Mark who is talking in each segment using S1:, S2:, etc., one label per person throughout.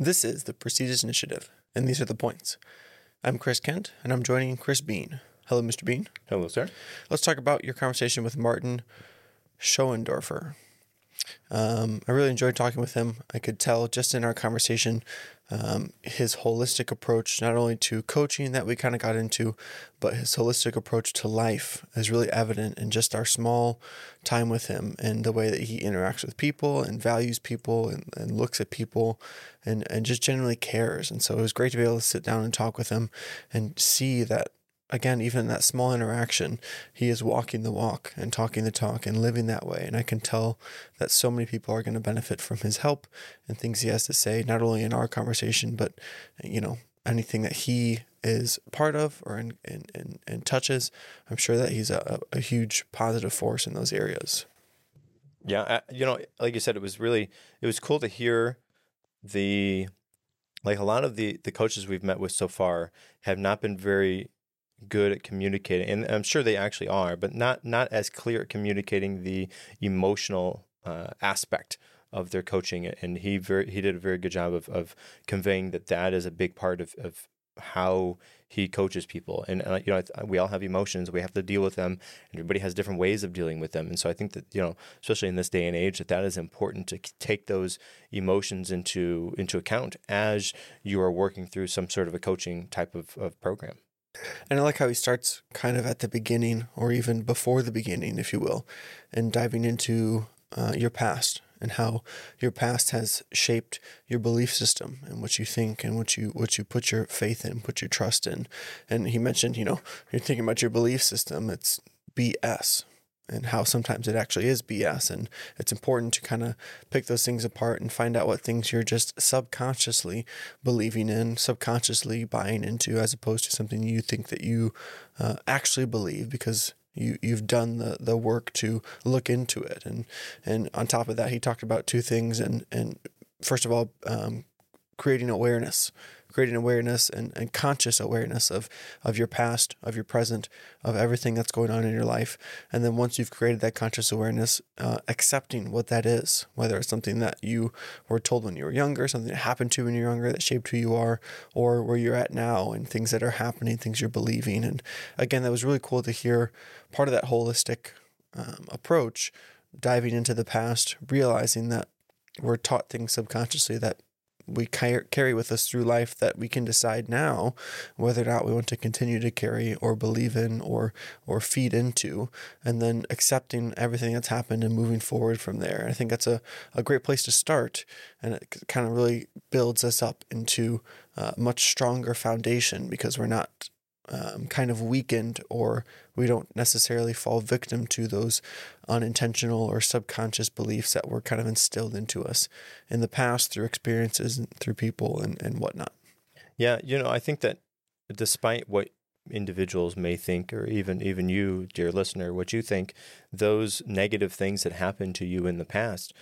S1: This is the Prestigious Initiative, and these are the points. I'm Chris Kent, and I'm joining Chris Bean. Hello, Mr. Bean.
S2: Hello, sir.
S1: Let's talk about your conversation with Martin Schoendorfer. Um, I really enjoyed talking with him. I could tell just in our conversation um, his holistic approach, not only to coaching that we kind of got into, but his holistic approach to life is really evident in just our small time with him and the way that he interacts with people and values people and, and looks at people and, and just generally cares. And so it was great to be able to sit down and talk with him and see that again, even that small interaction, he is walking the walk and talking the talk and living that way. And I can tell that so many people are going to benefit from his help and things he has to say, not only in our conversation, but, you know, anything that he is part of or in, in, in, in touches. I'm sure that he's a, a huge positive force in those areas.
S2: Yeah. You know, like you said, it was really, it was cool to hear the, like a lot of the, the coaches we've met with so far have not been very good at communicating, and I'm sure they actually are, but not not as clear at communicating the emotional uh, aspect of their coaching. And he very he did a very good job of of conveying that that is a big part of of how he coaches people and uh, you know we all have emotions we have to deal with them everybody has different ways of dealing with them and so i think that you know especially in this day and age that that is important to take those emotions into into account as you are working through some sort of a coaching type of, of program
S1: and I like how he starts kind of at the beginning, or even before the beginning, if you will, and diving into uh, your past and how your past has shaped your belief system and what you think and what you what you put your faith in, put your trust in. And he mentioned, you know, you're thinking about your belief system, it's BS, and how sometimes it actually is BS. And it's important to kind of pick those things apart and find out what things you're just subconsciously believing in, subconsciously buying into, as opposed to something you think that you uh, actually believe because you you've done the the work to look into it. And and on top of that, he talked about two things. And and first of all, um, creating awareness creating awareness and, and conscious awareness of, of your past, of your present, of everything that's going on in your life. And then once you've created that conscious awareness, uh, accepting what that is, whether it's something that you were told when you were younger, something that happened to you when you're younger that shaped who you are, or where you're at now and things that are happening, things you're believing. And again, that was really cool to hear part of that holistic um, approach, diving into the past, realizing that we're taught things subconsciously that we carry with us through life that we can decide now whether or not we want to continue to carry or believe in or or feed into and then accepting everything that's happened and moving forward from there. I think that's a, a great place to start and it kind of really builds us up into a much stronger foundation because we're not um, kind of weakened or we don't necessarily fall victim to those unintentional or subconscious beliefs that were kind of instilled into us in the past through experiences and through people and, and whatnot.
S2: Yeah, you know, I think that despite what individuals may think or even even you dear listener what you think those negative things that happened to you in the past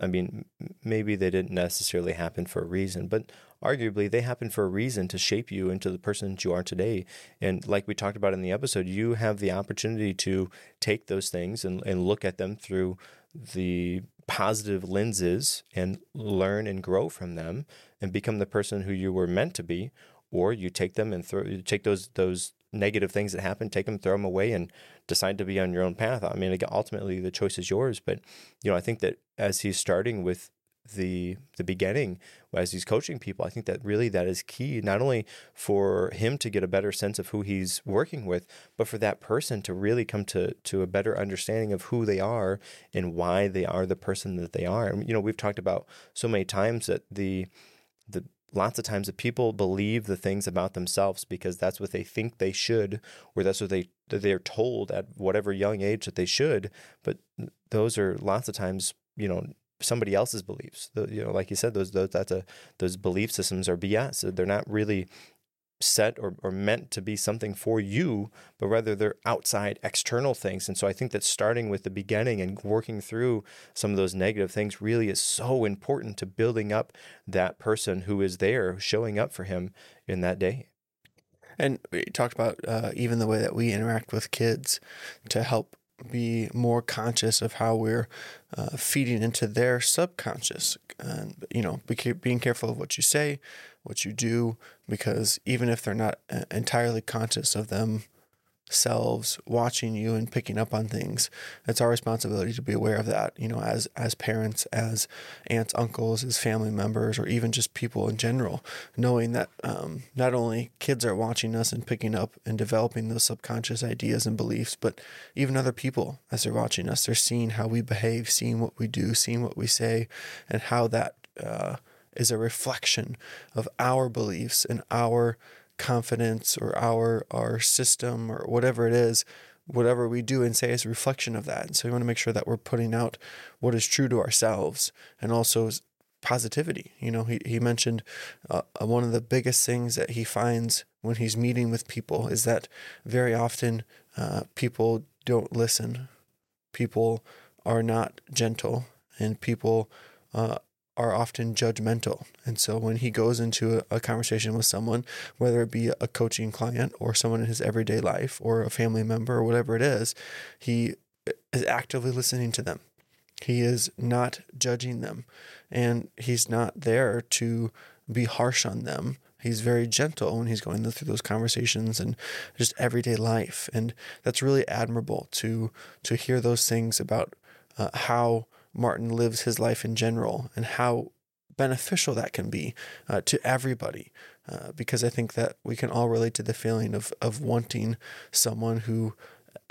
S2: I mean, maybe they didn't necessarily happen for a reason, but arguably they happened for a reason to shape you into the person that you are today. And like we talked about in the episode, you have the opportunity to take those things and, and look at them through the positive lenses and learn and grow from them and become the person who you were meant to be. Or you take them and throw, take those those negative things that happen, take them, throw them away, and decide to be on your own path. I mean, ultimately the choice is yours. But you know, I think that as he's starting with the the beginning as he's coaching people i think that really that is key not only for him to get a better sense of who he's working with but for that person to really come to to a better understanding of who they are and why they are the person that they are you know we've talked about so many times that the the lots of times that people believe the things about themselves because that's what they think they should or that's what they they're told at whatever young age that they should. But those are lots of times you know somebody else's beliefs. The, you know like you said those those that's a those belief systems are bs they're not really set or, or meant to be something for you, but rather they're outside external things. And so I think that starting with the beginning and working through some of those negative things really is so important to building up that person who is there, showing up for him in that day.
S1: And we talked about uh, even the way that we interact with kids to help be more conscious of how we're uh, feeding into their subconscious and you know be, being careful of what you say what you do because even if they're not entirely conscious of themselves watching you and picking up on things it's our responsibility to be aware of that you know as as parents as aunts uncles as family members or even just people in general knowing that um, not only kids are watching us and picking up and developing those subconscious ideas and beliefs but even other people as they're watching us they're seeing how we behave seeing what we do seeing what we say and how that uh, is a reflection of our beliefs and our confidence or our our system or whatever it is whatever we do and say is a reflection of that. And so we want to make sure that we're putting out what is true to ourselves and also positivity. You know he, he mentioned uh, uh, one of the biggest things that he finds when he's meeting with people is that very often uh, people don't listen. People are not gentle and people uh, are often judgmental. And so when he goes into a, a, conversation with someone, whether it be a coaching client or someone in his everyday life or a family member or whatever it is, he is actively listening to them. He is not judging them and he's not there to be harsh on them. He's very gentle when he's going through those conversations and just everyday life. And that's really admirable to to hear those things about uh, how Martin lives his life in general and how beneficial that can be uh, to everybody. Uh, because I think that we can all relate to the feeling of, of wanting someone who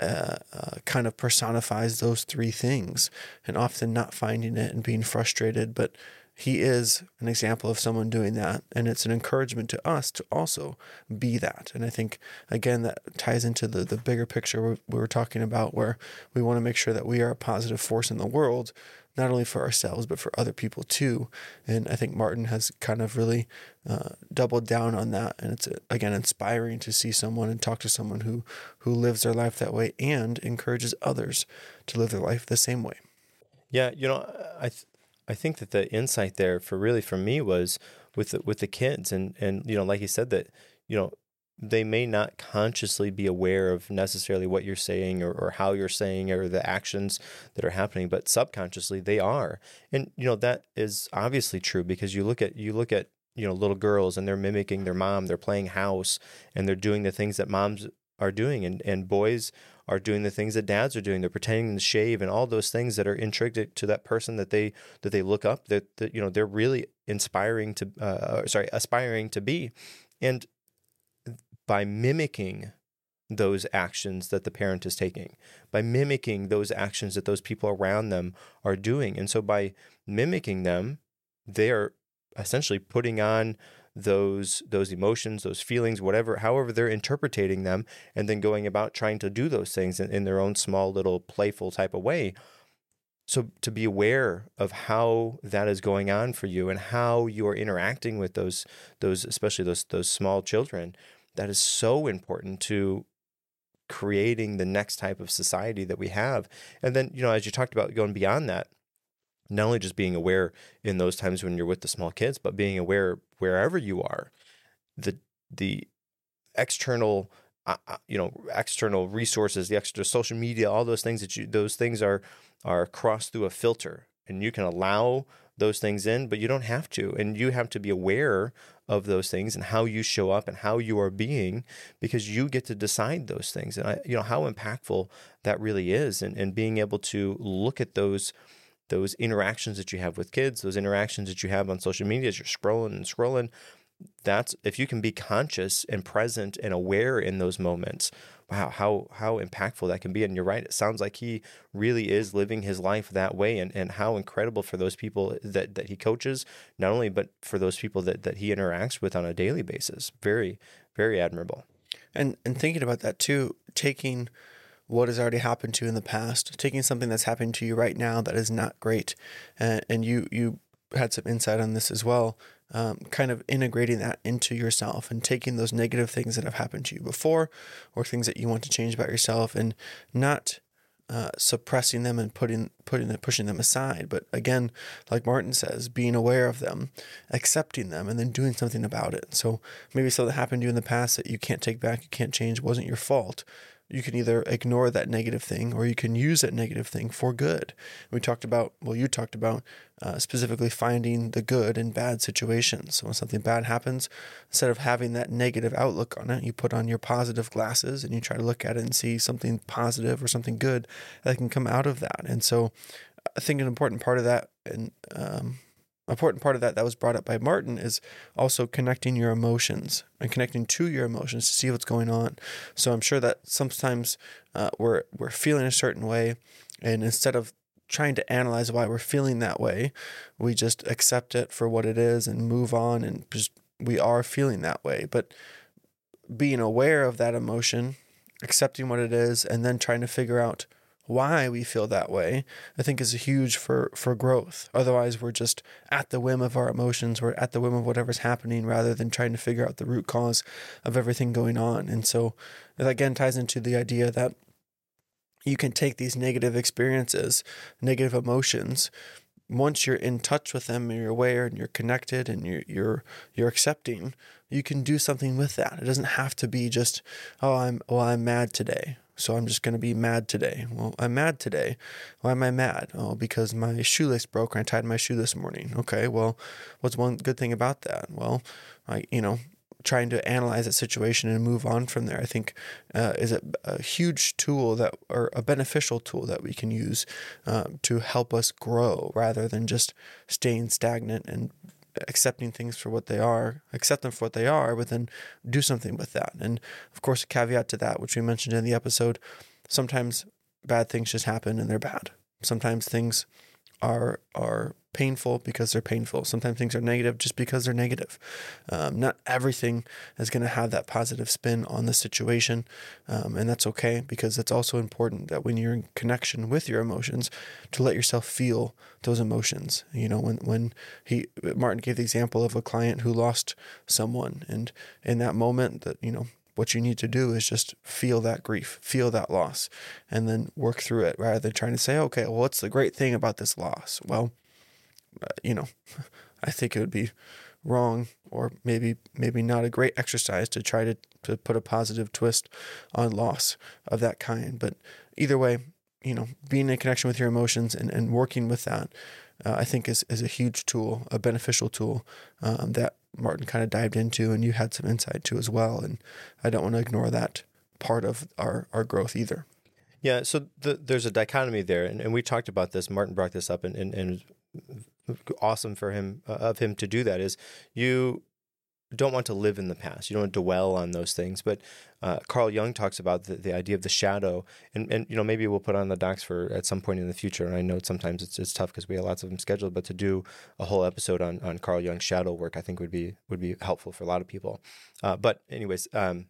S1: uh, uh, kind of personifies those three things and often not finding it and being frustrated. But he is an example of someone doing that. And it's an encouragement to us to also be that. And I think, again, that ties into the, the bigger picture we, we were talking about, where we want to make sure that we are a positive force in the world, not only for ourselves, but for other people too. And I think Martin has kind of really uh, doubled down on that. And it's, again, inspiring to see someone and talk to someone who, who lives their life that way and encourages others to live their life the same way.
S2: Yeah, you know, I th- I think that the insight there for really for me was with the, with the kids and and you know like you said that you know they may not consciously be aware of necessarily what you're saying or, or how you're saying or the actions that are happening but subconsciously they are. And you know that is obviously true because you look at you look at you know little girls and they're mimicking their mom they're playing house and they're doing the things that moms are doing and and boys are doing the things that dads are doing. They're pretending to shave and all those things that are intrinsic to that person that they that they look up that, that you know they're really inspiring to uh, uh, sorry aspiring to be, and by mimicking those actions that the parent is taking, by mimicking those actions that those people around them are doing, and so by mimicking them, they are essentially putting on those those emotions, those feelings, whatever, however they're interpreting them, and then going about trying to do those things in, in their own small little playful type of way. So to be aware of how that is going on for you and how you are interacting with those those especially those those small children, that is so important to creating the next type of society that we have. And then, you know, as you talked about going beyond that, not only just being aware in those times when you're with the small kids, but being aware wherever you are, the the external uh, uh, you know external resources, the extra social media, all those things that you those things are are crossed through a filter, and you can allow those things in, but you don't have to, and you have to be aware of those things and how you show up and how you are being because you get to decide those things and I, you know how impactful that really is and, and being able to look at those those interactions that you have with kids, those interactions that you have on social media as you're scrolling and scrolling, that's if you can be conscious and present and aware in those moments wow how how impactful that can be. And you're right it sounds like he really is living his life that way and, and how incredible for those people that that he coaches not only but for those people that that he interacts with on a daily basis. Very very admirable.
S1: And and thinking about that too taking what has already happened to you in the past, taking something that's happening to you right now that is not great, and, and you you had some insight on this as well. Um, kind of integrating that into yourself and taking those negative things that have happened to you before, or things that you want to change about yourself, and not uh, suppressing them and putting putting them, pushing them aside. But again, like Martin says, being aware of them, accepting them, and then doing something about it. So maybe something happened to you in the past that you can't take back, you can't change, wasn't your fault you can either ignore that negative thing or you can use that negative thing for good. We talked about, well, you talked about uh, specifically finding the good in bad situations. So when something bad happens, instead of having that negative outlook on it, you put on your positive glasses and you try to look at it and see something positive or something good that can come out of that. And so I think an important part of that, and um, important part of that that was brought up by Martin is also connecting your emotions and connecting to your emotions to see what's going on. So I'm sure that sometimes uh, we're we're feeling a certain way, and instead of trying to analyze why we're feeling that way, we just accept it for what it is and move on, and just we are feeling that way. But being aware of that emotion, accepting what it is, and then trying to figure out why we feel that way, I think is huge for for growth. Otherwise, we're just at the whim of our emotions, we're at the whim of whatever's happening rather than trying to figure out the root cause of everything going on. And so that again ties into the idea that you can take these negative experiences, negative emotions, once you're in touch with them and you're aware and you're connected and you're you're you're accepting, you can do something with that. It doesn't have to be just, oh, I'm well, I'm mad today. So I'm just going to be mad today. Well, I'm mad today. Why am I mad? Oh, because my shoelace broke and I tied my shoe this morning. Okay, well, what's one good thing about that? Well, I, you know, trying to analyze that situation and move on from there, I think uh, is a, a, huge tool that, or a beneficial tool that we can use um, to help us grow rather than just staying stagnant and accepting things for what they are, accept them for what they are, but then do something with that. And of course, a caveat to that, which we mentioned in the episode, sometimes bad things just happen and they're bad. Sometimes things are are painful because they're painful. Sometimes things are negative just because they're negative. Um, not everything is going to have that positive spin on the situation, um, and that's okay because it's also important that when you're in connection with your emotions, to let yourself feel those emotions. You know, when when he Martin gave the example of a client who lost someone, and in that moment, that you know what you need to do is just feel that grief, feel that loss, and then work through it rather than trying to say, okay, well, what's the great thing about this loss? Well, uh, you know, I think it would be wrong or maybe maybe not a great exercise to try to, to put a positive twist on loss of that kind. But either way, you know, being in connection with your emotions and, and working with that, uh, I think is, is a huge tool, a beneficial tool um, that Martin kind of dived into and you had some insight to as well. And I don't want to ignore that part of our, our growth either.
S2: Yeah, so the, there's a dichotomy there, and, and we talked about this. Martin brought this up, and, and, and awesome for him uh, of him to do that is you don't want to live in the past. You don't want to dwell on those things. But uh, Carl Jung talks about the, the idea of the shadow, and, and you know maybe we'll put on the docs for at some point in the future. And I know sometimes it's it's tough because we have lots of them scheduled, but to do a whole episode on on Carl Jung's shadow work, I think would be would be helpful for a lot of people. Uh, but anyways, um,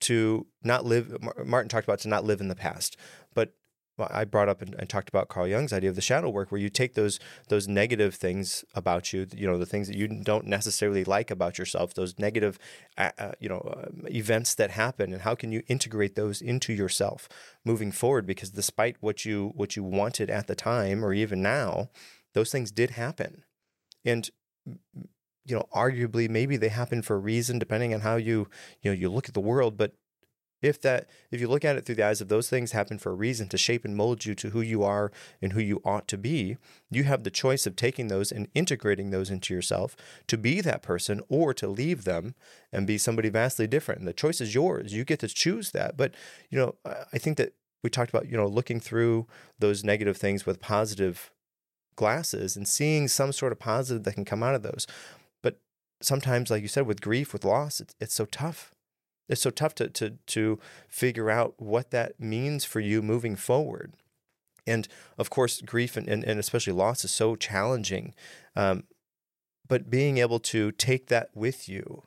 S2: to not live. Martin talked about to not live in the past, but I brought up and, and, talked about Carl Jung's idea of the shadow work, where you take those those negative things about you, you know, the things that you don't necessarily like about yourself, those negative, uh, you know, uh, events that happen, and how can you integrate those into yourself moving forward? Because despite what you what you wanted at the time, or even now, those things did happen, and you know, arguably maybe they happen for a reason, depending on how you you know you look at the world, but if that if you look at it through the eyes of those things happen for a reason to shape and mold you to who you are and who you ought to be you have the choice of taking those and integrating those into yourself to be that person or to leave them and be somebody vastly different. And the choice is yours. You get to choose that. But you know i think that we talked about you know looking through those negative things with positive glasses and seeing some sort of positive that can come out of those. But sometimes like you said with grief with loss it's, it's so tough it's so tough to to to figure out what that means for you moving forward. And of course, grief and, and, and especially loss is so challenging. Um, but being able to take that with you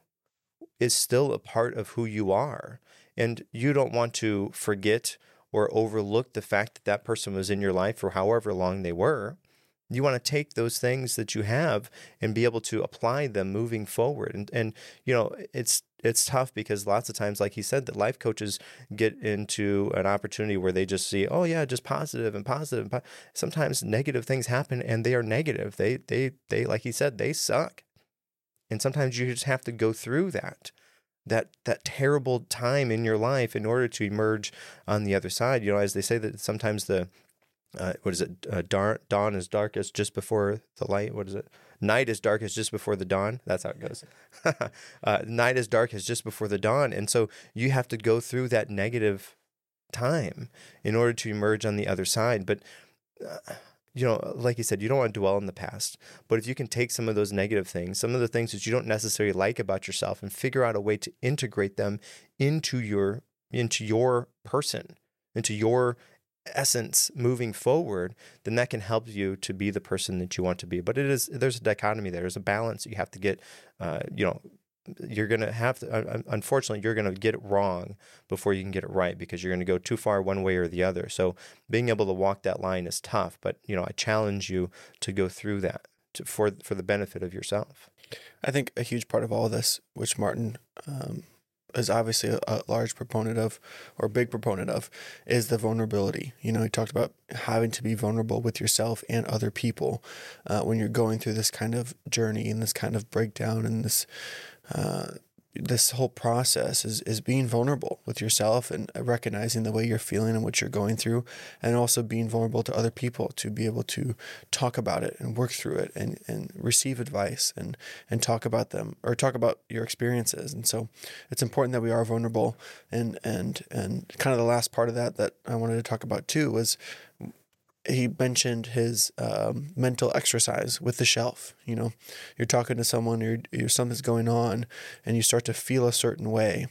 S2: is still a part of who you are. And you don't want to forget or overlook the fact that that person was in your life for however long they were. You want to take those things that you have and be able to apply them moving forward. And, and you know, it's it's tough because lots of times, like he said, that life coaches get into an opportunity where they just see, oh yeah, just positive and positive. And. Sometimes negative things happen and they are negative. They they they like he said, they suck. And sometimes you just have to go through that. that that terrible time in your life in order to emerge on the other side. You know, as they say that sometimes the uh, what is it? Uh, dawn, dawn is darkest just before the light. What is it? Night is darkest just before the dawn. That's how it goes. uh, night is darkest just before the dawn, and so you have to go through that negative time in order to emerge on the other side. But uh, you know, like you said, you don't want to dwell in the past. But if you can take some of those negative things, some of the things that you don't necessarily like about yourself, and figure out a way to integrate them into your into your person, into your essence moving forward, then that can help you to be the person that you want to be. But it is there's a dichotomy there. There's a balance you have to get. Uh, you know, you're going to have to unfortunately you're going to get it wrong before you can get it right because you're going to go too far one way or the other so being able to walk that line is tough but you know i challenge you to go through that to, for for the benefit of yourself
S1: i think a huge part of all this which martin um, is obviously a, a, large proponent of or big proponent of is the vulnerability. You know he talked about having to be vulnerable with yourself and other people uh, when you're going through this kind of journey and this kind of breakdown and this uh, this whole process is, is being vulnerable with yourself and recognizing the way you're feeling and what you're going through, and also being vulnerable to other people to be able to talk about it and work through it and, and receive advice and, and talk about them or talk about your experiences. And so it's important that we are vulnerable. And, and, and kind of the last part of that that I wanted to talk about too was he mentioned his um, mental exercise with the shelf. You know, you're talking to someone, or you're, something's going on, and you start to feel a certain way,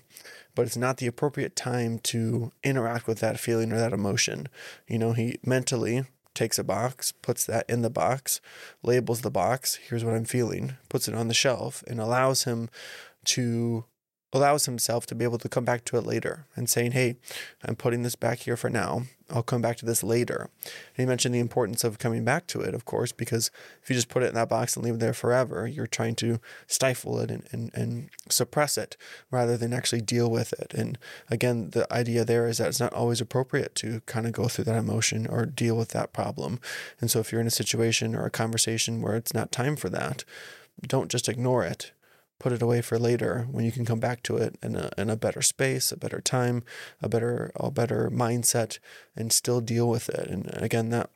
S1: but it's not the appropriate time to interact with that feeling or that emotion. You know, he mentally takes a box, puts that in the box, labels the box. Here's what I'm feeling, puts it on the shelf, and allows him to allows himself to be able to come back to it later and saying, Hey, I'm putting this back here for now. I'll come back to this later. And he mentioned the importance of coming back to it, of course, because if you just put it in that box and leave it there forever, you're trying to stifle it and, and, and suppress it rather than actually deal with it. And again, the idea there is that it's not always appropriate to kind of go through that emotion or deal with that problem. And so if you're in a situation or a conversation where it's not time for that, don't just ignore it put it away for later when you can come back to it in a, in a better space, a better time, a better a better mindset, and still deal with it. And again, that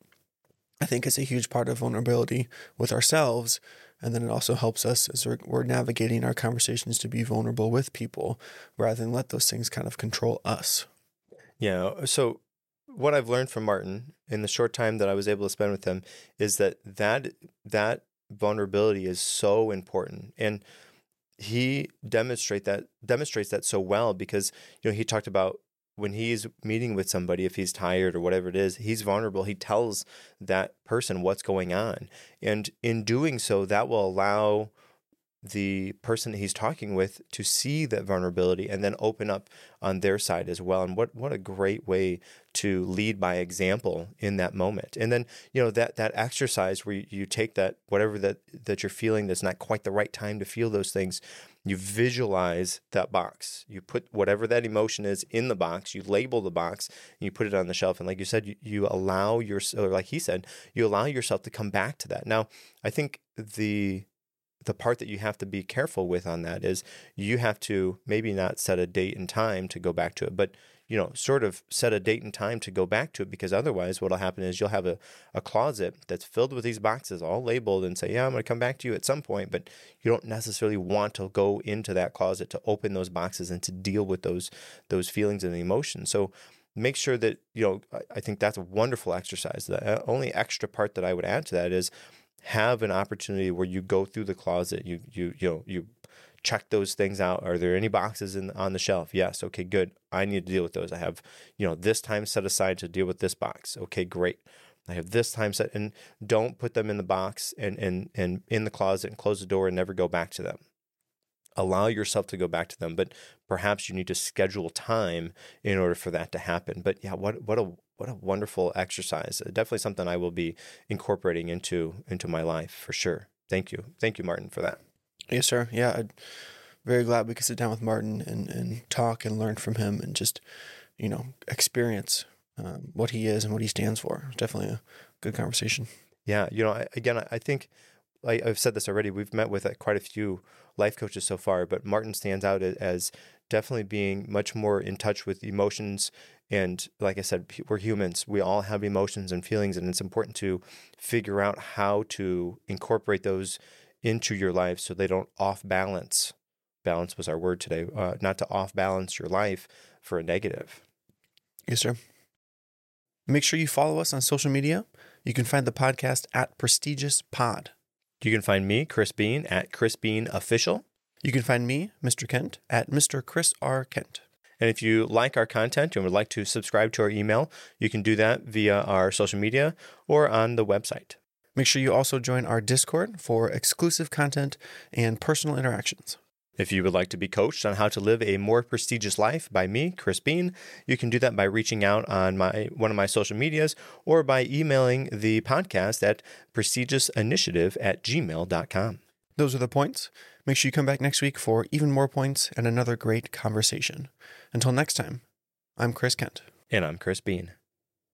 S1: I think is a huge part of vulnerability with ourselves. And then it also helps us as we're, we're navigating our conversations to be vulnerable with people rather than let those things kind of control us.
S2: Yeah. So what I've learned from Martin in the short time that I was able to spend with him is that that that vulnerability is so important. And he demonstrate that demonstrates that so well because you know he talked about when he's meeting with somebody if he's tired or whatever it is he's vulnerable. He tells that person what's going on. And in doing so that will allow the person that he's talking with to see that vulnerability and then open up on their side as well. And what what a great way to lead by example in that moment. And then you know that that exercise where you, take that whatever that that you're feeling that's not quite the right time to feel those things you visualize that box. You put whatever that emotion is in the box you label the box and you put it on the shelf. And like you said you, you allow your or like he said you allow yourself to come back to that. Now i think the the part that you have to be careful with on that is you have to maybe not set a date and time to go back to it, but you know, sort of set a date and time to go back to it because otherwise what'll happen is you'll have a, a closet that's filled with these boxes all labeled and say, Yeah, I'm gonna come back to you at some point, but you don't necessarily want to go into that closet to open those boxes and to deal with those those feelings and emotions. So make sure that, you know, I, I think that's a wonderful exercise. The uh, only extra part that I would add to that is have an opportunity where you go through the closet, you you you know you check those things out. Are there any boxes in on the shelf? Yes. Okay, good. I need to deal with those. I have you know this time set aside to deal with this box. Okay, great. I have this time set, and don't put them in the box and and and in the closet and close the door and never go back to them. Allow yourself to go back to them, but perhaps you need to schedule time in order for that to happen. But yeah, what what a what a wonderful exercise. Definitely something I will be incorporating into into my life for sure. Thank you. Thank you, Martin, for that.
S1: Yes, sir. Yeah, I'm very glad we could sit down with Martin and, and talk and learn from him and just, you know, experience um, what he is and what he stands for. Definitely a good conversation.
S2: Yeah, you know, I, again, I think I, have said this already. We've met with uh, quite a few life coaches so far, but Martin stands out as definitely being much more in touch with emotions. And like I said, we're humans. We all have emotions and feelings, and it's important to figure out how to incorporate those into your life so they don't off balance. Balance was our word today, uh, not to off balance your life for a negative.
S1: Yes, sir. Make sure you follow us on social media. You can find the podcast at Prestigious Pod.
S2: You can find me, Chris Bean, at Chris Bean Official.
S1: You can find me, Mr. Kent, at Mr. Chris R. Kent.
S2: And if you like our content and would like to subscribe to our email, you can do that via our social media or on the website.
S1: Make sure you also join our Discord for exclusive content and personal interactions.
S2: If you would like to be coached on how to live a more prestigious life by me, Chris Bean, you can do that by reaching out on my one of my social medias or by emailing the podcast at prestigiousinitiative at gmail.com.
S1: Those are the points. Make sure you come back next week for even more points and another great conversation. Until next time, I'm Chris Kent.
S2: And I'm Chris Bean.